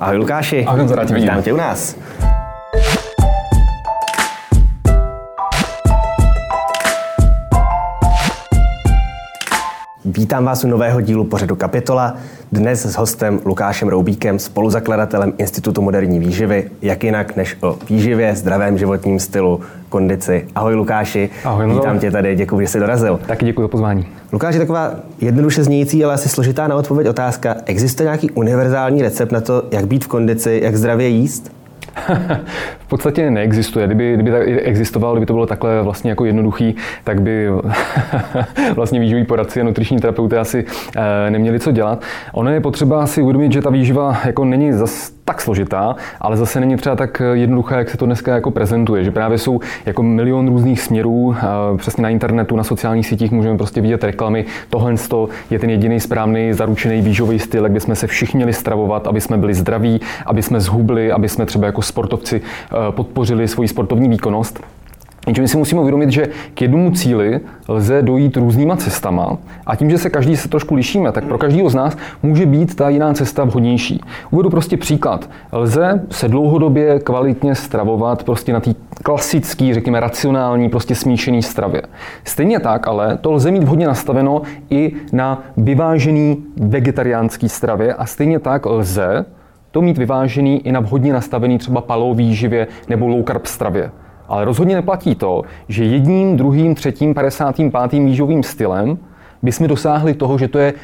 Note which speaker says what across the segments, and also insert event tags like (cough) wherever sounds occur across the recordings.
Speaker 1: Ahoj Lukáši.
Speaker 2: Ahoj, rád tě vidím.
Speaker 1: Vítám tě u nás. Vítám vás u nového dílu pořadu Kapitola. Dnes s hostem Lukášem Roubíkem, spoluzakladatelem Institutu moderní výživy, jak jinak než o výživě, zdravém životním stylu, kondici. Ahoj Lukáši,
Speaker 2: Ahoj,
Speaker 1: vítám tě tady, děkuji, že jsi dorazil.
Speaker 2: Taky děkuji za pozvání.
Speaker 1: Lukáši, taková jednoduše znějící, ale asi složitá na odpověď otázka. Existuje nějaký univerzální recept na to, jak být v kondici, jak zdravě jíst? (laughs)
Speaker 2: v podstatě neexistuje. Kdyby, kdyby tak existoval, kdyby to bylo takhle vlastně jako jednoduchý, tak by (laughs) vlastně výživý poradci a nutriční terapeuty asi e, neměli co dělat. Ono je potřeba si uvědomit, že ta výživa jako není zas tak složitá, ale zase není třeba tak jednoduchá, jak se to dneska jako prezentuje, že právě jsou jako milion různých směrů, přesně na internetu, na sociálních sítích můžeme prostě vidět reklamy, tohle je ten jediný správný zaručený výživový styl, jak bychom se všichni měli stravovat, aby jsme byli zdraví, aby jsme zhubli, aby jsme třeba jako sportovci eh, podpořili svoji sportovní výkonnost. Jenže my si musíme uvědomit, že k jednomu cíli lze dojít různýma cestama a tím, že se každý se trošku lišíme, tak pro každého z nás může být ta jiná cesta vhodnější. Uvedu prostě příklad. Lze se dlouhodobě kvalitně stravovat prostě na té klasické, řekněme, racionální, prostě smíšený stravě. Stejně tak ale to lze mít vhodně nastaveno i na vyvážený vegetariánský stravě a stejně tak lze to mít vyvážený i na vhodně nastavený třeba palový výživě nebo low carb stravě. Ale rozhodně neplatí to, že jedním, druhým, třetím, padesátým, pátým výživovým stylem bychom dosáhli toho, že to je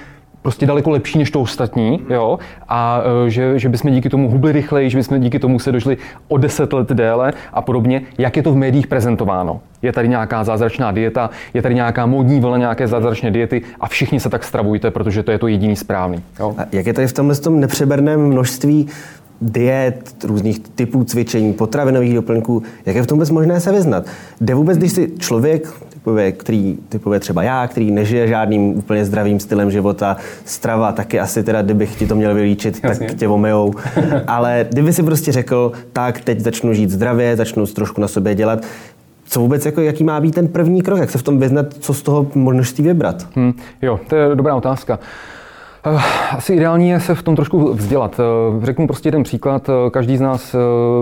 Speaker 2: prostě daleko lepší než to ostatní, jo, a e, že, že bychom díky tomu hubli rychleji, že bychom díky tomu se došli o deset let déle a podobně, jak je to v médiích prezentováno. Je tady nějaká zázračná dieta, je tady nějaká módní vlna nějaké zázračné diety a všichni se tak stravujte, protože to je to jediný správný. Jo.
Speaker 1: A jak je tady v tomhle tom nepřeberném množství diet, různých typů cvičení, potravinových doplňků, jak je v tom vůbec možné se vyznat? Jde vůbec, když si člověk, typově, který, typově třeba já, který nežije žádným úplně zdravým stylem života, strava taky asi teda, kdybych ti to měl vylíčit, Jasně. tak tě omejou. (laughs) Ale kdyby si prostě řekl, tak teď začnu žít zdravě, začnu trošku na sobě dělat, co vůbec, jako, jaký má být ten první krok, jak se v tom vyznat, co z toho množství vybrat?
Speaker 2: Hmm, jo, to je dobrá otázka. Eh, asi ideální je se v tom trošku vzdělat. Eh, řeknu prostě jeden příklad. Eh, každý z nás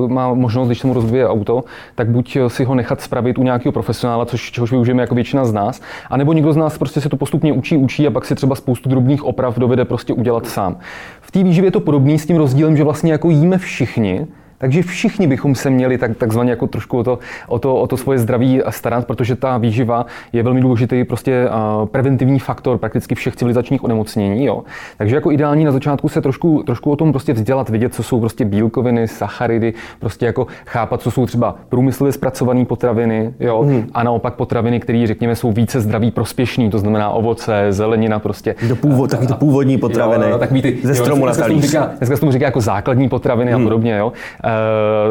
Speaker 2: má možnost, když se mu rozvíje auto, tak buď si ho nechat spravit u nějakého profesionála, což, čehož využijeme jako většina z nás, anebo někdo z nás prostě se to postupně učí, učí a pak si třeba spoustu drobných oprav dovede prostě udělat sám. V té výživě je to podobný s tím rozdílem, že vlastně jako jíme všichni, takže všichni bychom se měli tak, takzvaně jako trošku o to, o, to, o to svoje zdraví starat, protože ta výživa je velmi důležitý prostě preventivní faktor prakticky všech civilizačních onemocnění. Jo. Takže jako ideální na začátku se trošku, trošku o tom prostě vzdělat, vidět, co jsou prostě bílkoviny, sacharidy, prostě jako chápat, co jsou třeba průmyslově zpracované potraviny, jo, mm. a naopak potraviny, které řekněme jsou více zdraví prospěšný, to znamená ovoce, zelenina prostě.
Speaker 1: To původ, takový ty původní potraviny. Jo, takový ty, ze stromu jo, dneska,
Speaker 2: na dneska, dneska se tomu říká jako základní potraviny mm. a hmm. podobně. Jo.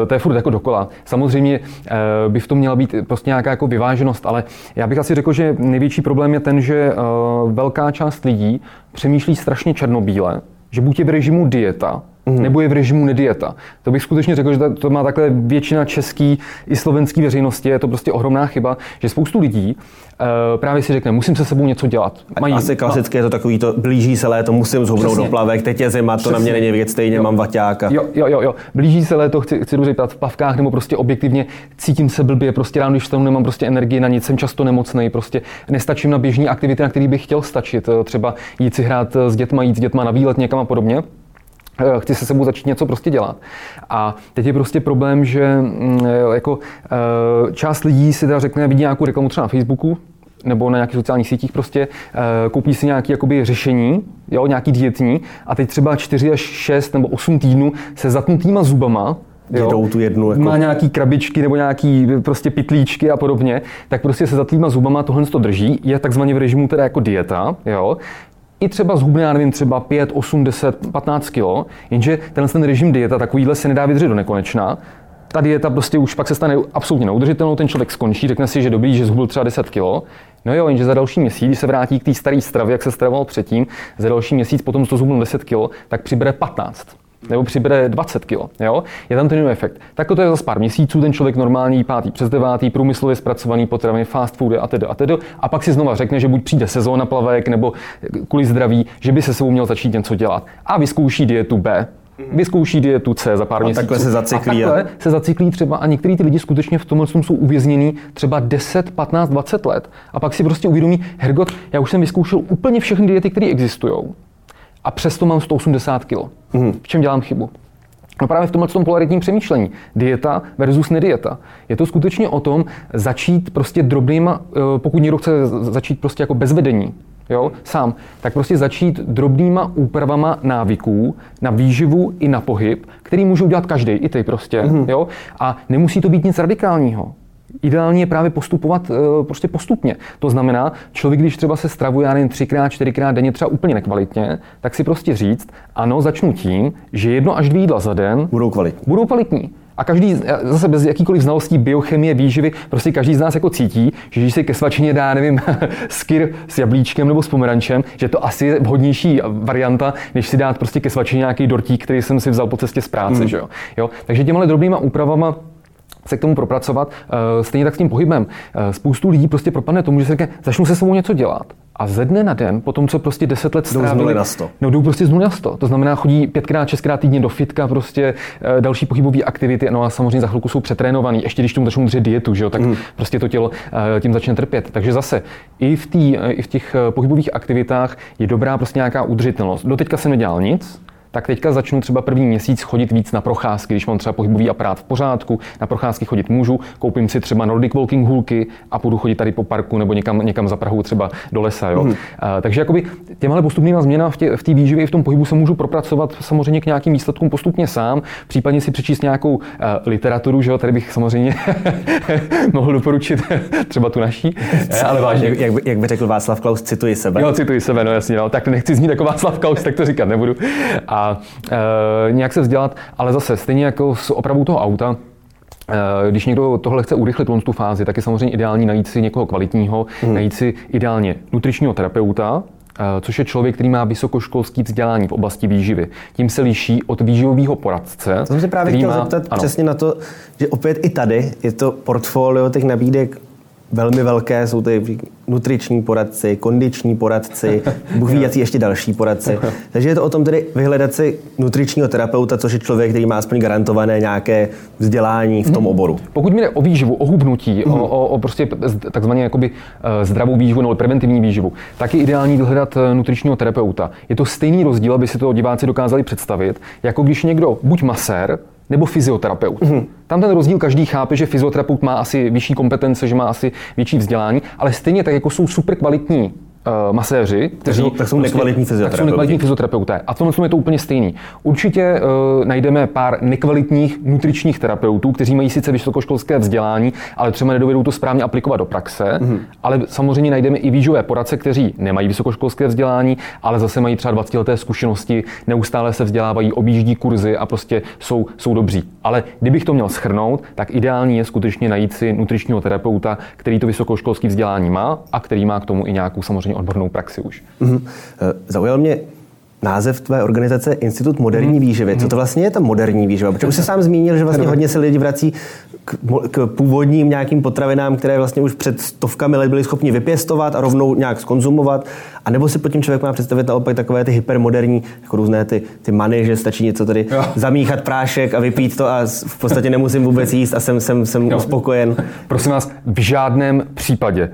Speaker 2: Uh, to je furt jako dokola. Samozřejmě uh, by v tom měla být prostě nějaká jako vyváženost, ale já bych asi řekl, že největší problém je ten, že uh, velká část lidí přemýšlí strašně černobíle, že buď je v režimu dieta, mm. nebo je v režimu nedieta. To bych skutečně řekl, že to má takhle většina český i slovenský veřejnosti. Je to prostě ohromná chyba, že spoustu lidí uh, právě si řekne, musím se sebou něco dělat.
Speaker 1: Mají, Asi klasické je to takový, to blíží se léto, musím zhubnout do plavek, teď je zima, Přesně. to na mě není věc, stejně jo. mám vaťáka.
Speaker 2: Jo, jo, jo, jo, blíží se léto, chci, chci dobře v plavkách, nebo prostě objektivně cítím se blbě, prostě ráno, když vstanu, nemám prostě energii na nic, jsem často nemocný, prostě nestačím na běžní aktivity, na které bych chtěl stačit, eh, třeba jít si hrát s dětma, jít s dětma na výlet někam a podobně. Eh, chci se sebou začít něco prostě dělat. A teď je prostě problém, že mm, eh, jako eh, část lidí si teda řekne, vidí nějakou reklamu třeba na Facebooku, nebo na nějakých sociálních sítích prostě koupí si nějaké jakoby řešení, jo, nějaký dietní a teď třeba 4 až 6 nebo 8 týdnů se zatnutýma zubama
Speaker 1: Jedou tu jednu. Jako...
Speaker 2: Má nějaký krabičky nebo nějaký prostě pitlíčky a podobně, tak prostě se zatlýma zubama tohle to drží, je takzvaně v režimu teda jako dieta, jo i třeba zhubne, já nevím, třeba 5, 8, 10, 15 kg, jenže tenhle ten režim dieta takovýhle se nedá vydržet do nekonečna. Ta dieta prostě už pak se stane absolutně neudržitelnou, ten člověk skončí, řekne si, že dobrý, že zhubil třeba 10 kg. No jo, jenže za další měsíc, když se vrátí k té staré stravě, jak se stravoval předtím, za další měsíc potom, co zhubnul 10 kg, tak přibere 15 nebo přibere 20 kg. Jo? Je tam ten efekt. Tak to je za pár měsíců, ten člověk normální pátý přes devátý, průmyslově zpracovaný potraviny, fast foody a tedy a tedy. A pak si znova řekne, že buď přijde sezóna plavek nebo kvůli zdraví, že by se sebou měl začít něco dělat. A vyzkouší dietu B, vyzkouší dietu C za pár a měsíců.
Speaker 1: Takhle se zacyklí.
Speaker 2: A takhle se zacyklí třeba a některý ty lidi skutečně v tomhle jsou uvěznění třeba 10, 15, 20 let a pak si prostě uvědomí, Hergot, já už jsem vyzkoušel úplně všechny diety, které existují a přesto mám 180 kg. Mm. V čem dělám chybu? No právě v tomhle tom polaritním přemýšlení. Dieta versus nedieta. Je to skutečně o tom začít prostě drobnýma, eh, pokud někdo chce začít prostě jako bez vedení, jo, sám, tak prostě začít drobnýma úpravama návyků na výživu i na pohyb, který můžou dělat každý, i ty prostě, mm-hmm. jo, a nemusí to být nic radikálního. Ideální je právě postupovat uh, prostě postupně. To znamená, člověk, když třeba se stravuje, já nevím, třikrát, čtyřikrát denně třeba úplně nekvalitně, tak si prostě říct, ano, začnu tím, že jedno až dvě jídla za den
Speaker 1: budou kvalitní.
Speaker 2: Budou kvalitní. A každý, zase bez jakýkoliv znalostí biochemie, výživy, prostě každý z nás jako cítí, že když si ke svačině dá, nevím, (laughs) skyr s jablíčkem nebo s pomerančem, že to asi je vhodnější varianta, než si dát prostě ke svačině nějaký dortík, který jsem si vzal po cestě z práce, mm. že jo? jo? Takže těmhle drobnýma úpravama se k tomu propracovat. Eh, stejně tak s tím pohybem. Eh, spoustu lidí prostě propadne tomu, že se řekne, začnu se sebou něco dělat. A ze dne na den, po tom, co prostě 10 let strávili...
Speaker 1: Jdou z na 100.
Speaker 2: No, jdou prostě z nuly na 100. To znamená, chodí pětkrát, šestkrát týdně do fitka, prostě eh, další pohybové aktivity, no a samozřejmě za chvilku jsou přetrénovaný. Ještě když tomu začnou držet dietu, že jo, tak mm. prostě to tělo tím začne trpět. Takže zase i v, tý, i v těch pohybových aktivitách je dobrá prostě nějaká udržitelnost. Doteďka jsem nedělal nic, tak teďka začnu třeba první měsíc chodit víc na procházky, když mám třeba pohybový aparát v pořádku, na procházky chodit můžu, koupím si třeba Nordic Walking hulky a půjdu chodit tady po parku nebo někam, někam za Prahu třeba do lesa. Jo? Mm. Uh, takže jakoby těmhle postupnýma změnama v té v výživě i v tom pohybu se můžu propracovat samozřejmě k nějakým výsledkům postupně sám, případně si přečíst nějakou uh, literaturu, že jo? tady bych samozřejmě (laughs) mohl doporučit (laughs) třeba tu naší,
Speaker 1: ale vážně. Jak, jak, by, jak by řekl Václav Klaus, cituji sebe.
Speaker 2: Jo, cituji sebe, no jasně, no, tak nechci znít jako Václav Klaus, tak to říkat nebudu. A e, nějak se vzdělat, ale zase stejně jako s opravou toho auta, e, když někdo tohle chce urychlit tu fázi, tak je samozřejmě ideální najít si někoho kvalitního, hmm. najít si ideálně nutričního terapeuta, e, což je člověk, který má vysokoškolský vzdělání v oblasti výživy. Tím se liší od výživového poradce.
Speaker 1: To jsem se právě chtěl má, zeptat ano. přesně na to, že opět i tady je to portfolio těch nabídek velmi velké, jsou tady nutriční poradci, kondiční poradci, Bůh ví, jaký ještě další poradci. Takže je to o tom tedy vyhledat si nutričního terapeuta, což je člověk, který má aspoň garantované nějaké vzdělání v tom mhm. oboru.
Speaker 2: Pokud mi jde o výživu, o hubnutí, o, o, o prostě takzvaně jakoby eh, zdravou výživu nebo preventivní výživu, tak je ideální vyhledat eh, nutričního terapeuta. Je to stejný rozdíl, aby si to diváci dokázali představit, jako když někdo buď masér, nebo fyzioterapeut. Mm-hmm. Tam ten rozdíl každý chápe, že fyzioterapeut má asi vyšší kompetence, že má asi větší vzdělání, ale stejně tak jako jsou super kvalitní uh, maséři,
Speaker 1: kteří tak jsou prostě, nekvalitní fyzioterapeuti.
Speaker 2: jsou nekvalitní fyzioterapeuté. A v tomhle je to úplně stejný. Určitě uh, najdeme pár nekvalitních nutričních terapeutů, kteří mají sice vysokoškolské vzdělání, ale třeba nedovedou to správně aplikovat do praxe. Mm-hmm. Ale samozřejmě najdeme i výživové poradce, kteří nemají vysokoškolské vzdělání, ale zase mají třeba 20 leté zkušenosti, neustále se vzdělávají, objíždí kurzy a prostě jsou, jsou dobří. Ale kdybych to měl schrnout, tak ideální je skutečně najít si nutričního terapeuta, který to vysokoškolské vzdělání má a který má k tomu i nějakou samozřejmě samozřejmě odbornou praxi už. Mm-hmm.
Speaker 1: Zaujal mě název tvé organizace Institut moderní mm-hmm. výživy. Co to vlastně je ta moderní výživa? Protože už se sám zmínil, že vlastně hodně se lidi vrací k, k původním nějakým potravinám, které vlastně už před stovkami let byli schopni vypěstovat a rovnou nějak skonzumovat. A nebo si pod tím člověk má představit naopak takové ty hypermoderní, jako různé ty, ty many, že stačí něco tady jo. zamíchat prášek a vypít to a v podstatě nemusím vůbec (laughs) jíst a jsem, jsem, jsem jo. uspokojen. (laughs)
Speaker 2: Prosím vás, v žádném případě.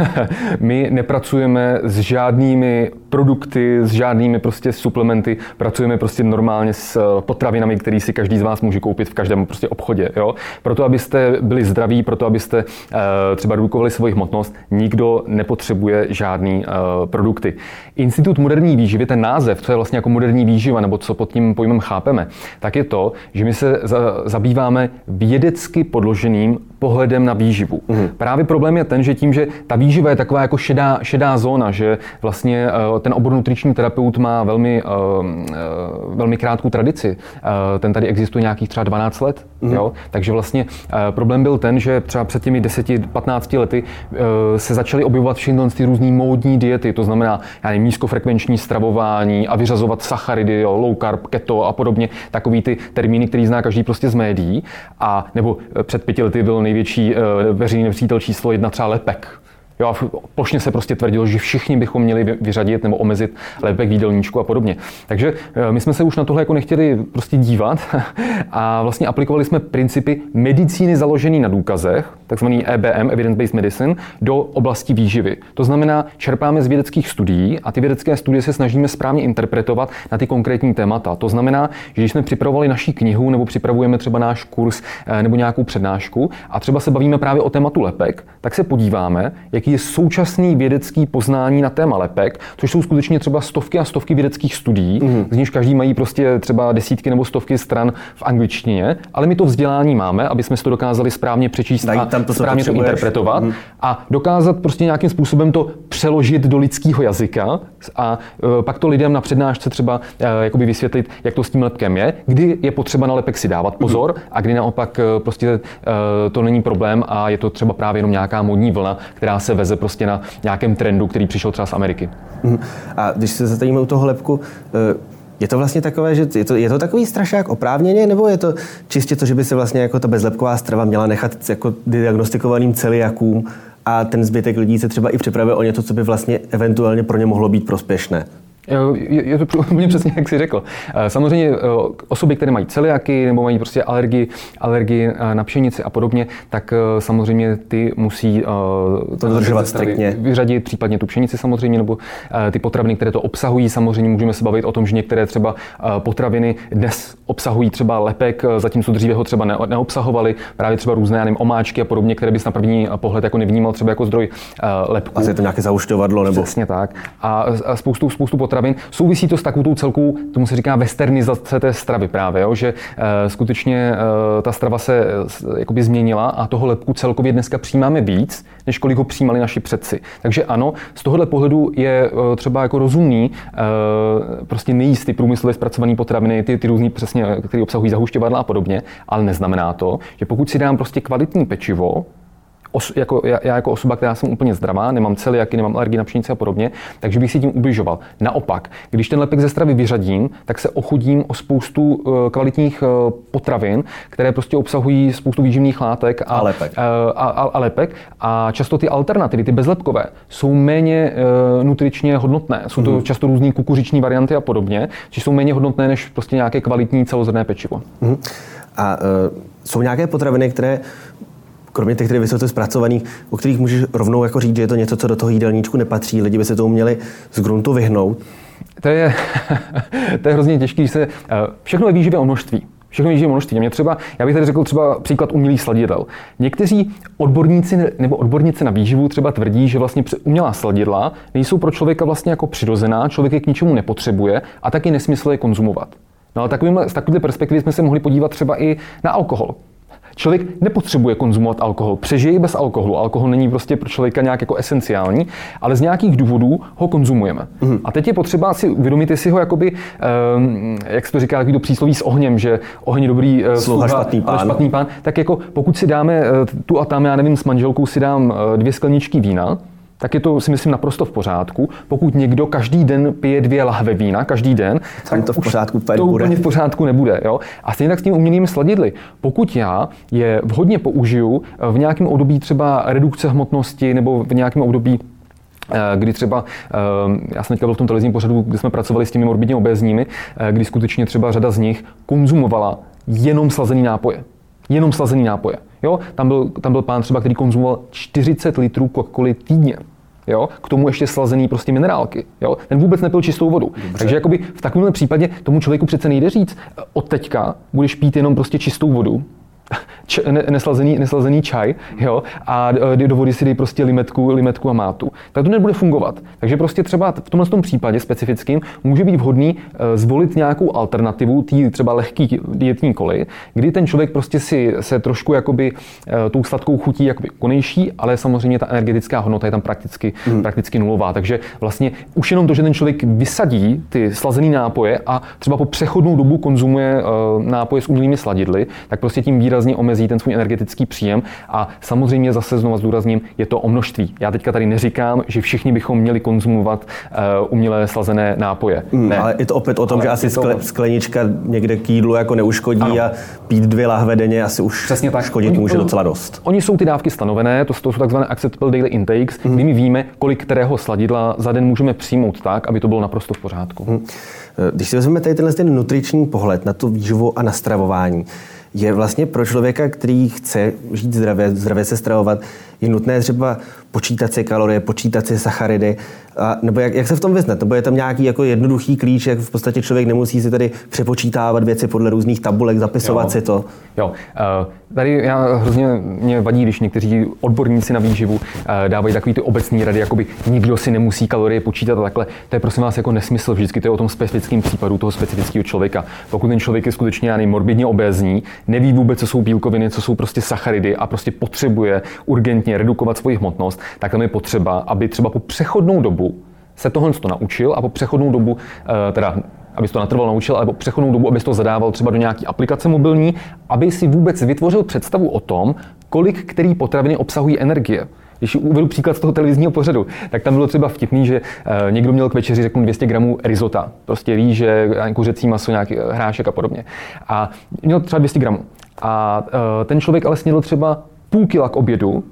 Speaker 2: (laughs) My nepracujeme s žádnými produkty, s žádnými prostě suplementy, pracujeme prostě normálně s eh, potravinami, které si každý z vás může koupit v každém prostě obchodě. Jo? Proto, abyste byli zdraví, proto, abyste uh, třeba redukovali svoji hmotnost, nikdo nepotřebuje žádný uh, produkty. Institut moderní výživy, ten název, co je vlastně jako moderní výživa, nebo co pod tím pojmem chápeme, tak je to, že my se za, zabýváme vědecky podloženým pohledem na výživu. Mm. Právě problém je ten, že tím, že ta výživa je taková jako šedá, šedá zóna, že vlastně uh, ten obor nutriční terapeut má velmi, uh, uh, velmi krátkou tradici. Ten tady existuje nějakých třeba 12 let. Mm. Jo? Takže vlastně problém byl ten, že třeba před těmi 10-15 lety se začaly objevovat všechny ty různé módní diety, to znamená já nevím, nízkofrekvenční stravování a vyřazovat sacharidy, jo, low carb, keto a podobně, takový ty termíny, který zná každý prostě z médií. A nebo před pěti lety byl největší uh, veřejný nepřítel číslo jedna třeba lepek Jo, a plošně se prostě tvrdilo, že všichni bychom měli vyřadit nebo omezit lepek v jídelníčku a podobně. Takže eh, my jsme se už na tohle jako nechtěli prostě dívat (laughs) a vlastně aplikovali jsme principy medicíny založené na důkazech, takzvaný EBM, Evidence-Based Medicine, do oblasti výživy. To znamená, čerpáme z vědeckých studií a ty vědecké studie se snažíme správně interpretovat na ty konkrétní témata. To znamená, že když jsme připravovali naší knihu nebo připravujeme třeba náš kurz eh, nebo nějakou přednášku a třeba se bavíme právě o tématu lepek, tak se podíváme, jaký je současný vědecký poznání na téma lepek, což jsou skutečně třeba stovky a stovky vědeckých studií, mm-hmm. z nichž každý mají prostě třeba desítky nebo stovky stran v angličtině, ale my to vzdělání máme, aby jsme si to dokázali správně přečíst Dají a to, správně to interpretovat mm-hmm. a dokázat prostě nějakým způsobem to přeložit do lidského jazyka a uh, pak to lidem na přednášce třeba uh, jakoby vysvětlit, jak to s tím lepkem je, kdy je potřeba na lepek si dávat pozor mm-hmm. a kdy naopak uh, prostě uh, to není problém a je to třeba právě jenom nějaká modní vlna, která se veze prostě na nějakém trendu, který přišel třeba z Ameriky.
Speaker 1: Mm-hmm. A když se zastavíme u toho lepku, je to vlastně takové, že je to, je to takový strašák oprávněně, nebo je to čistě to, že by se vlastně jako ta bezlepková strava měla nechat jako diagnostikovaným celiakům a ten zbytek lidí se třeba i připravuje o něco, co by vlastně eventuálně pro ně mohlo být prospěšné?
Speaker 2: Je, je to (laughs) úplně přesně, jak jsi řekl. Eh, samozřejmě eh, osoby, které mají celiaky nebo mají prostě alergii, alergii eh, na pšenici a podobně, tak samozřejmě ty musí
Speaker 1: to dodržovat striktně.
Speaker 2: Vyřadit případně tu pšenici samozřejmě, nebo ty potraviny, které to obsahují. Samozřejmě můžeme se bavit o tom, že některé třeba potraviny dnes obsahují třeba lepek, zatímco dříve ho třeba neobsahovaly, právě třeba různé nevím, omáčky a podobně, které bys na první pohled jako nevnímal třeba jako zdroj lepku.
Speaker 1: Asi je to nějaké zaušťovadlo nebo.
Speaker 2: Přesně tak. A spoustu, spoustu potravin potravin. Souvisí to s takovou celkou, tomu se říká westernizace té stravy právě, jo? že e, skutečně e, ta strava se e, jakoby změnila a toho lepku celkově dneska přijímáme víc, než kolik ho přijímali naši předci. Takže ano, z tohohle pohledu je e, třeba jako rozumný e, prostě nejíst ty průmyslově zpracované potraviny, ty, ty různý přesně, které obsahují zahušťovadla a podobně, ale neznamená to, že pokud si dám prostě kvalitní pečivo, os, jako, já, já jako osoba, která jsem úplně zdravá, nemám celiaky, nemám alergii na pšenici a podobně, takže bych si tím ubližoval. Naopak, když ten lepek ze stravy vyřadím, tak se ochudím o spoustu uh, kvalitních uh, potravin, které prostě obsahují spoustu výživných látek
Speaker 1: a, a, lepek. Uh,
Speaker 2: a, a, a lepek. A často ty alternativy, ty bezlepkové, jsou méně nutričně hodnotné. Jsou to mm-hmm. často různé kukuřiční varianty a podobně, či jsou méně hodnotné než prostě nějaké kvalitní celozrné pečivo. Mm-hmm.
Speaker 1: A uh, jsou nějaké potraviny, které kromě těch, které vysoce zpracovaných, o kterých můžeš rovnou jako říct, že je to něco, co do toho jídelníčku nepatří, lidi by se tomu měli z gruntu vyhnout?
Speaker 2: To je, (laughs) to je hrozně těžké, se, eh, všechno je výživě o množství. Všechno o množství. Mě třeba, já bych tady řekl třeba příklad umělých sladidel. Někteří odborníci nebo odborníci na výživu třeba tvrdí, že vlastně umělá sladidla nejsou pro člověka vlastně jako přirozená, člověk je k ničemu nepotřebuje a taky nesmysl je konzumovat. No ale takovým, z takové perspektivy jsme se mohli podívat třeba i na alkohol. Člověk nepotřebuje konzumovat alkohol, přežije bez alkoholu. Alkohol není prostě pro člověka nějak jako esenciální, ale z nějakých důvodů ho konzumujeme. Mm. A teď je potřeba si uvědomit, jestli ho jakoby, um, jak se to říká, takový to přísloví s ohněm, že oheň dobrý
Speaker 1: uh, sluha, špatný pán.
Speaker 2: špatný pán, tak jako pokud si dáme uh, tu a tam, já nevím, s manželkou si dám uh, dvě skleničky vína, tak je to si myslím naprosto v pořádku. Pokud někdo každý den pije dvě lahve vína, každý den,
Speaker 1: tak to v pořádku
Speaker 2: to
Speaker 1: bude.
Speaker 2: úplně v pořádku nebude. Jo? A stejně tak s tím umělými sladidly. Pokud já je vhodně použiju v nějakém období třeba redukce hmotnosti nebo v nějakém období eh, kdy třeba, eh, já jsem teďka byl v tom televizním pořadu, kde jsme pracovali s těmi morbidně obézními, eh, kdy skutečně třeba řada z nich konzumovala jenom slazený nápoje. Jenom slazený nápoje. Jo? Tam, byl, tam byl pán třeba, který konzumoval 40 litrů coca týdně. Jo? K tomu ještě slazený prostě minerálky. Jo? Ten vůbec nepil čistou vodu. Dobře. Takže jakoby v takovémhle případě tomu člověku přece nejde říct, od teďka budeš pít jenom prostě čistou vodu, č, ne, neslazený, neslazený čaj jo, a e, do vody si dej prostě limetku, limetku a mátu. Tak to nebude fungovat. Takže prostě třeba v tomhle tom případě specifickým může být vhodný e, zvolit nějakou alternativu, tý třeba lehký dietní koly, kdy ten člověk prostě si se trošku jakoby e, tou sladkou chutí jakoby konejší, ale samozřejmě ta energetická hodnota je tam prakticky, hmm. prakticky nulová. Takže vlastně už jenom to, že ten člověk vysadí ty slazené nápoje a třeba po přechodnou dobu konzumuje nápoje s umělými sladidly, tak prostě tím výrazně omezí omezí ten svůj energetický příjem. A samozřejmě zase znovu zdůrazním, je to o množství. Já teďka tady neříkám, že všichni bychom měli konzumovat uh, umělé slazené nápoje.
Speaker 1: Mm, ne. Ale je to opět o tom, ale že asi skle, to... sklenička někde k jídlu jako neuškodí ano. a pít dvě lahve denně asi už Přesně tak. škodit oni, může docela dost.
Speaker 2: Oni jsou ty dávky stanovené, to, to jsou takzvané acceptable daily intakes, mm. kdy my víme, kolik kterého sladidla za den můžeme přijmout tak, aby to bylo naprosto v pořádku. Mm.
Speaker 1: Když si vezmeme tady tenhle ten nutriční pohled na tu výživu a na stravování, je vlastně pro člověka, který chce žít zdravě, zdravě se stravovat, je nutné třeba počítat si kalorie, počítat si sacharidy, a, nebo jak, jak se v tom vyznat? Nebo je tam nějaký jako jednoduchý klíč, jak v podstatě člověk nemusí si tady přepočítávat věci podle různých tabulek, zapisovat jo. si to?
Speaker 2: Jo, uh, tady já hrozně mě vadí, když někteří odborníci na výživu uh, dávají takový ty obecní rady, jakoby nikdo si nemusí kalorie počítat a takhle. To je prosím vás jako nesmysl, vždycky to je o tom specifickém případu toho specifického člověka. Pokud ten člověk je skutečně já morbidně obézní, neví vůbec, co jsou bílkoviny, co jsou prostě sacharidy a prostě potřebuje urgentně redukovat svoji hmotnost, tak tam je potřeba, aby třeba po přechodnou dobu se tohle to naučil a po přechodnou dobu, eh, teda aby to natrval naučil, po přechodnou dobu, aby to zadával třeba do nějaké aplikace mobilní, aby si vůbec vytvořil představu o tom, kolik který potraviny obsahují energie. Když uvedu příklad z toho televizního pořadu, tak tam bylo třeba vtipný, že uh, někdo měl k večeři, řeknu, 200 gramů risota, prostě rýže, kuřecí maso, nějaký hrášek a podobně. A měl třeba 200 gramů. A ten člověk ale snědl třeba půl kila k obědu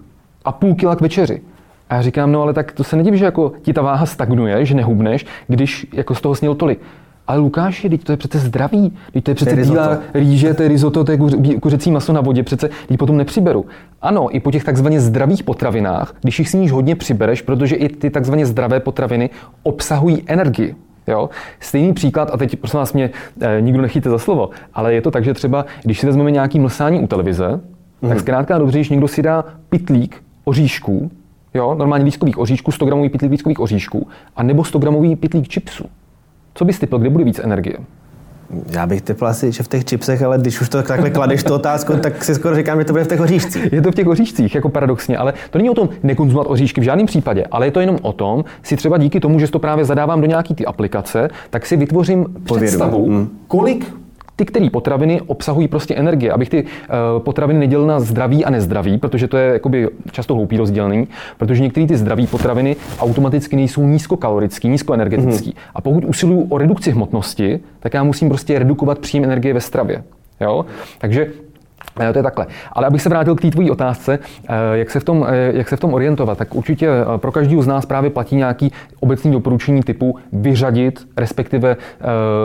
Speaker 2: a půl kila k večeři. A já říkám, no ale tak to se nedím, že jako ti ta váha stagnuje, že nehubneš, když jako z toho sněl tolik. Ale Lukáši, teď to je přece zdraví, teď to je přece bílá rýže, to je risotto, to je kuřecí maso na vodě, přece teď potom nepřiberu. Ano, i po těch takzvaně zdravých potravinách, když jich sníš hodně přibereš, protože i ty takzvaně zdravé potraviny obsahují energii. Jo? Stejný příklad, a teď prosím vás mě eh, nikdo nechytíte za slovo, ale je to tak, že třeba, když si vezmeme nějaký mlsání u televize, mm. tak zkrátka dobře, když někdo si dá pitlík oříšků, jo, normálně lískových oříšků, 100 gramový pitlík lískových oříšků, a nebo 100 gramový pitlík čipsů. Co bys typl, kde bude víc energie?
Speaker 1: Já bych typl asi, že v těch čipsech, ale když už to takhle kladeš tu otázku, tak si skoro říkám, že to bude v těch oříšcích.
Speaker 2: Je to v těch oříšcích, jako paradoxně, ale to není o tom nekonzumovat oříšky v žádném případě, ale je to jenom o tom, si třeba díky tomu, že to právě zadávám do nějaký ty aplikace, tak si vytvořím představu, hmm. kolik ty, které potraviny obsahují prostě energie, abych ty uh, potraviny nedělil na zdraví a nezdraví, protože to je jakoby často hloupý rozdělení, protože některé ty zdraví potraviny automaticky nejsou nízkokalorický, nízkoenergetický. Mm. A pokud usiluju o redukci hmotnosti, tak já musím prostě redukovat příjem energie ve stravě. Jo? Takže to je takhle. Ale abych se vrátil k té tvojí otázce, eh, jak se, v tom, eh, jak se v tom orientovat, tak určitě eh, pro každého z nás právě platí nějaký obecný doporučení typu vyřadit, respektive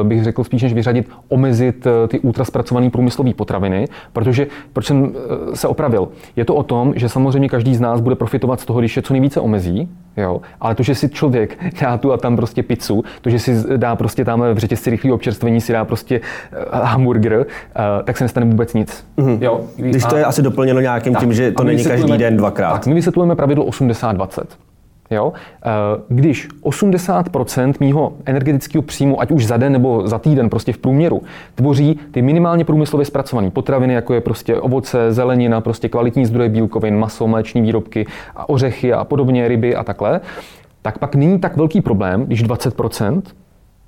Speaker 2: bych řekl spíš než vyřadit, omezit ty ultraspracované průmyslové potraviny, protože, proč jsem se opravil, je to o tom, že samozřejmě každý z nás bude profitovat z toho, když je co nejvíce omezí, jo, ale to, že si člověk (laughs) dá tu a tam prostě pizzu, to, že si dá prostě tam v řetězci rychlého občerstvení si dá prostě hamburger, tak se nestane vůbec nic. Mm-hmm.
Speaker 1: Jo, Když to je asi doplněno nějakým tak, tím, že to není každý den dvakrát.
Speaker 2: Tak, my vysvětlujeme pravidlo 80-20. Jo? Eh, když 80% mýho energetického příjmu, ať už za den nebo za týden, prostě v průměru, tvoří ty minimálně průmyslově zpracované potraviny, jako je prostě ovoce, zelenina, prostě kvalitní zdroje bílkovin, maso, mléční výrobky, a ořechy a podobně, ryby a takhle, tak pak není tak velký problém, když 20%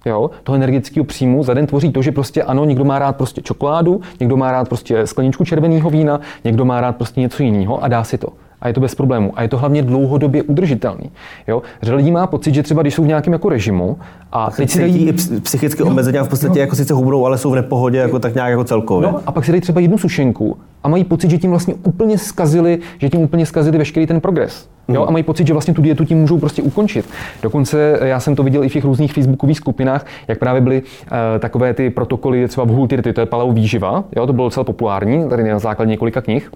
Speaker 2: jo, toho energetického příjmu za den tvoří to, že prostě ano, někdo má rád prostě čokoládu, někdo má rád prostě skleničku červeného vína, někdo má rád prostě něco jiného a dá si to. A je to bez problému. A je to hlavně dlouhodobě udržitelný. Jo? Řada lidí má pocit, že třeba když jsou v nějakém jako režimu
Speaker 1: a teď si dají... psychicky omezení a v podstatě jako sice hubnou, ale jsou v nepohodě jako tak nějak jako celkově.
Speaker 2: No, a pak si dají třeba jednu sušenku a mají pocit, že tím vlastně úplně skazili, že tím úplně skazili veškerý ten progres. Jo, a mají pocit, že vlastně tu dietu tím můžou prostě ukončit. Dokonce já jsem to viděl i v těch různých facebookových skupinách, jak právě byly uh, takové ty protokoly třeba v Hultirty, to je paleo výživa, jo, to bylo docela populární, tady na základě několika knih.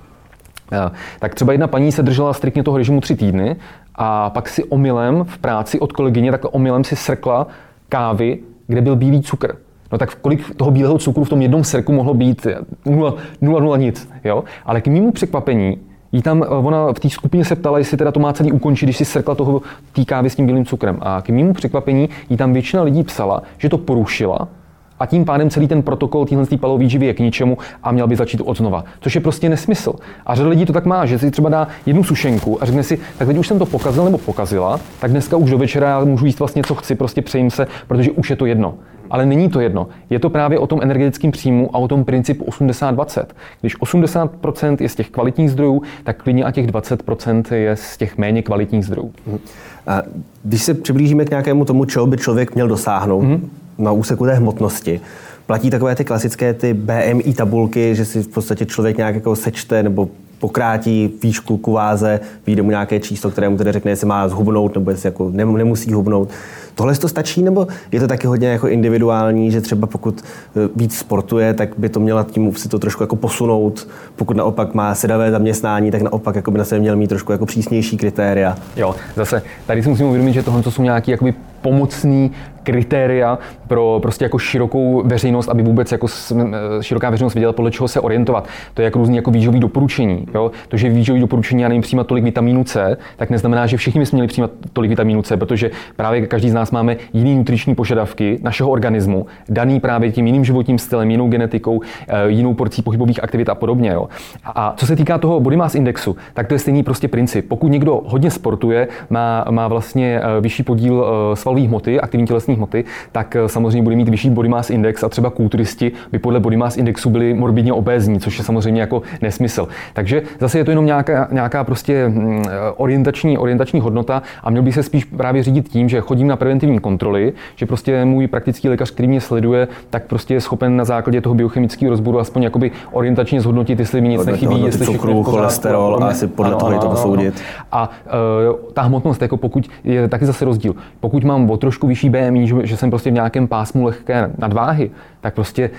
Speaker 2: Uh, tak třeba jedna paní se držela striktně toho režimu tři týdny a pak si omylem v práci od kolegyně, tak omylem si srkla kávy, kde byl bílý cukr. No tak kolik toho bílého cukru v tom jednom srku mohlo být? Nula, nula, nula nic. Jo? Ale k mému překvapení jí tam, eh, ona v té skupině se ptala, jestli teda to má celý ukončit, když si srkla toho té kávy s tím bílým cukrem. A k mému překvapení jí tam většina lidí psala, že to porušila a tím pádem celý ten protokol téhle palové výživy je k ničemu a měl by začít od znova. Což je prostě nesmysl. A řada lidí to tak má, že si třeba dá jednu sušenku a řekne si, tak teď už jsem to pokazil nebo pokazila, tak dneska už do večera já můžu jíst vlastně co chci, prostě přejím se, protože už je to jedno. Ale není to jedno. Je to právě o tom energetickém příjmu a o tom principu 80-20. Když 80% je z těch kvalitních zdrojů, tak klidně a těch 20% je z těch méně kvalitních zdrojů.
Speaker 1: A když se přiblížíme k nějakému tomu, čeho by člověk měl dosáhnout mm-hmm. Na úseku té hmotnosti, platí takové ty klasické ty BMI tabulky, že si v podstatě člověk nějak jako sečte nebo pokrátí výšku ku váze, vyjde mu nějaké číslo, které mu tedy řekne, jestli má zhubnout nebo jestli jako nemusí hubnout. Tohle to stačí, nebo je to taky hodně jako individuální, že třeba pokud e, víc sportuje, tak by to měla tím si to trošku jako posunout. Pokud naopak má sedavé zaměstnání, tak naopak jako by na sebe měl mít trošku jako přísnější kritéria.
Speaker 2: Jo, zase tady si musím uvědomit, že tohle jsou nějaké pomocný kritéria pro prostě jako širokou veřejnost, aby vůbec jako široká veřejnost věděla, podle čeho se orientovat. To je jako různý jako výživový doporučení. Jo? To, že výživový doporučení, já nevím, přijímat tolik vitamínu C, tak neznamená, že všichni bychom měli přijímat tolik vitamínu C, protože právě každý z nás máme jiný nutriční požadavky našeho organismu, daný právě tím jiným životním stylem, jinou genetikou, eh, jinou porcí pohybových aktivit a podobně. Jo? A co se týká toho body mass indexu, tak to je stejný prostě princip. Pokud někdo hodně sportuje, má, má vlastně eh, vyšší podíl svalové hmoty, aktivní tělesné hmoty, tak samozřejmě bude mít vyšší body mass index a třeba kulturisti by podle body mass indexu byli morbidně obézní, což je samozřejmě jako nesmysl. Takže zase je to jenom nějaká, nějaká prostě mm, orientační, orientační hodnota a měl by se spíš právě řídit tím, že chodím na preventivní kontroly, že prostě můj praktický lékař, který mě sleduje, tak prostě je schopen na základě toho biochemického rozboru aspoň jakoby orientačně zhodnotit, jestli mi nic nechybí, jestli
Speaker 1: cukru, cholesterol a asi podle ano, toho ano, je to posoudit.
Speaker 2: A uh, ta hmotnost, jako pokud je taky zase rozdíl. Pokud mám o trošku vyšší BMI, že, že jsem prostě v nějakém pásmu lehké nadváhy, tak prostě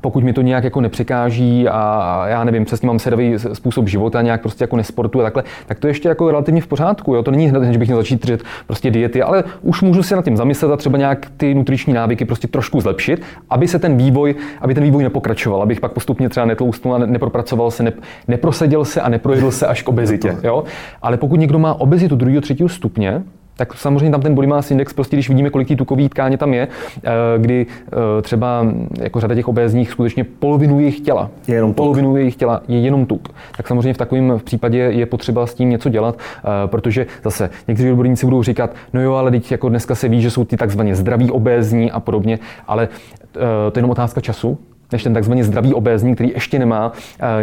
Speaker 2: pokud mi to nějak jako nepřekáží a já nevím, přesně mám sedavý způsob života, nějak prostě jako nesportu a takhle, tak to je ještě jako relativně v pořádku. Jo? To není hned, že bych měl začít držet prostě diety, ale už můžu se nad tím zamyslet a třeba nějak ty nutriční návyky prostě trošku zlepšit, aby se ten vývoj, aby ten vývoj nepokračoval, abych pak postupně třeba netloustnul a nepropracoval se, ne, neproseděl se a neprojedl se až k obezitě. (laughs) Jo? Ale pokud někdo má obezitu druhého, třetího stupně, tak samozřejmě tam ten body mass index, prostě když vidíme, kolik té tukové tkáně tam je, eh, kdy eh, třeba jako řada těch obézních skutečně polovinu jejich těla,
Speaker 1: je jenom
Speaker 2: polovinu tuk. jejich těla je jenom tuk, tak samozřejmě v takovém případě je potřeba s tím něco dělat, eh, protože zase někteří odborníci budou říkat, no jo, ale teď jako dneska se ví, že jsou ty takzvaně zdraví obézní a podobně, ale to je jenom otázka času, než ten takzvaně zdravý obézní, který ještě nemá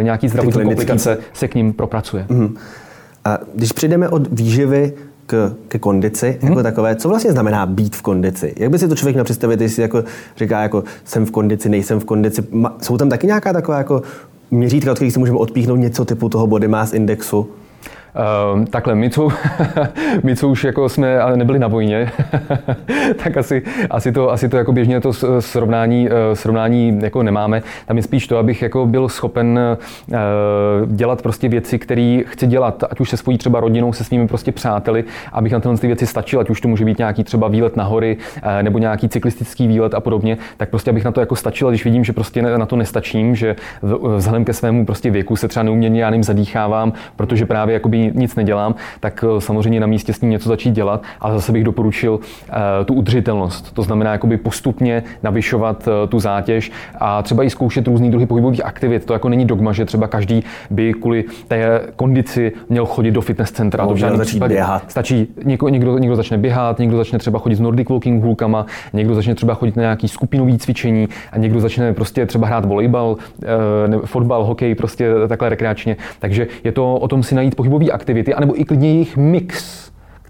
Speaker 2: nějaký zdravotní komplikace, se k ním propracuje. Mm.
Speaker 1: A když přijdeme od výživy k, ke kondici hmm. jako takové. Co vlastně znamená být v kondici? Jak by si to člověk měl představit, jestli jako říká, jako jsem v kondici, nejsem v kondici? Jsou tam taky nějaká taková jako měřítka, od kterých si můžeme odpíchnout něco typu toho body mass indexu?
Speaker 2: Uh, takhle, my co, (laughs) my, co už jako jsme nebyli na vojně, (laughs) tak asi, asi, to, asi to jako běžně to srovnání, eh, srovnání jako nemáme. Tam je spíš to, abych jako byl schopen uh, dělat prostě věci, které chci dělat, ať už se svojí třeba rodinou, se svými prostě přáteli, abych na tyhle ty věci stačil, ať už to může být nějaký třeba výlet na hory uh, nebo nějaký cyklistický výlet a podobně, tak prostě abych na to jako stačil, když vidím, že prostě na to nestačím, že vzhledem ke svému prostě věku se třeba neuměně já zadýchávám, protože právě jakoby nic nedělám, tak eh, samozřejmě na místě s ním něco začít dělat, ale zase bych doporučil eh, tu udržitelnost. To znamená jakoby postupně navyšovat eh, tu zátěž a třeba i zkoušet různý druhy pohybových aktivit. To jako není dogma, že třeba každý by kvůli té kondici měl chodit do fitness centra.
Speaker 1: to začít běhat.
Speaker 2: Stačí, někdo, někdo, někdo začne běhat, někdo začne třeba chodit s Nordic walking hůlkama, někdo začne třeba chodit na nějaký skupinový cvičení a někdo začne prostě třeba hrát volejbal, fotbal, hokej, prostě takhle rekreačně. Takže je to o tom si najít pohybový aktivity, anebo i klidně jejich mix,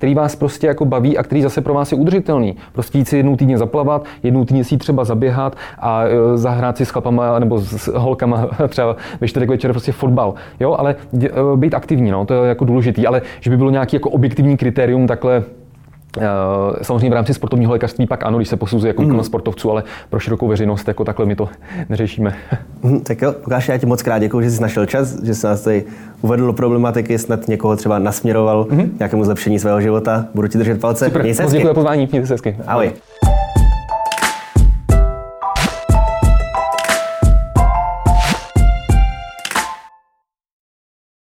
Speaker 2: který vás prostě jako baví a který zase pro vás je udržitelný. Prostě jít si jednou týdně zaplavat, jednou týdně si třeba zaběhat a e, zahrát si s chlapama nebo s holkama (laughs) třeba ve čtvrtek večer prostě fotbal. Jo, ale e, být aktivní, no, to je jako důležitý, ale že by bylo nějaký jako objektivní kritérium takhle samozřejmě v rámci sportovního lékařství pak ano, když se posuzuje jako výkon mm. sportovců, ale pro širokou veřejnost jako takhle my to (laughs) neřešíme.
Speaker 1: Mm, tak jo, Lukáš, já ti moc krát děkuji, že jsi našel čas, že jsi nás tady uvedl do problematiky, snad někoho třeba nasměroval mm. nějakému zlepšení svého života. Budu ti držet palce.
Speaker 2: Super, moc děkuji za pozvání, mějte se hezky.
Speaker 1: Ahoj.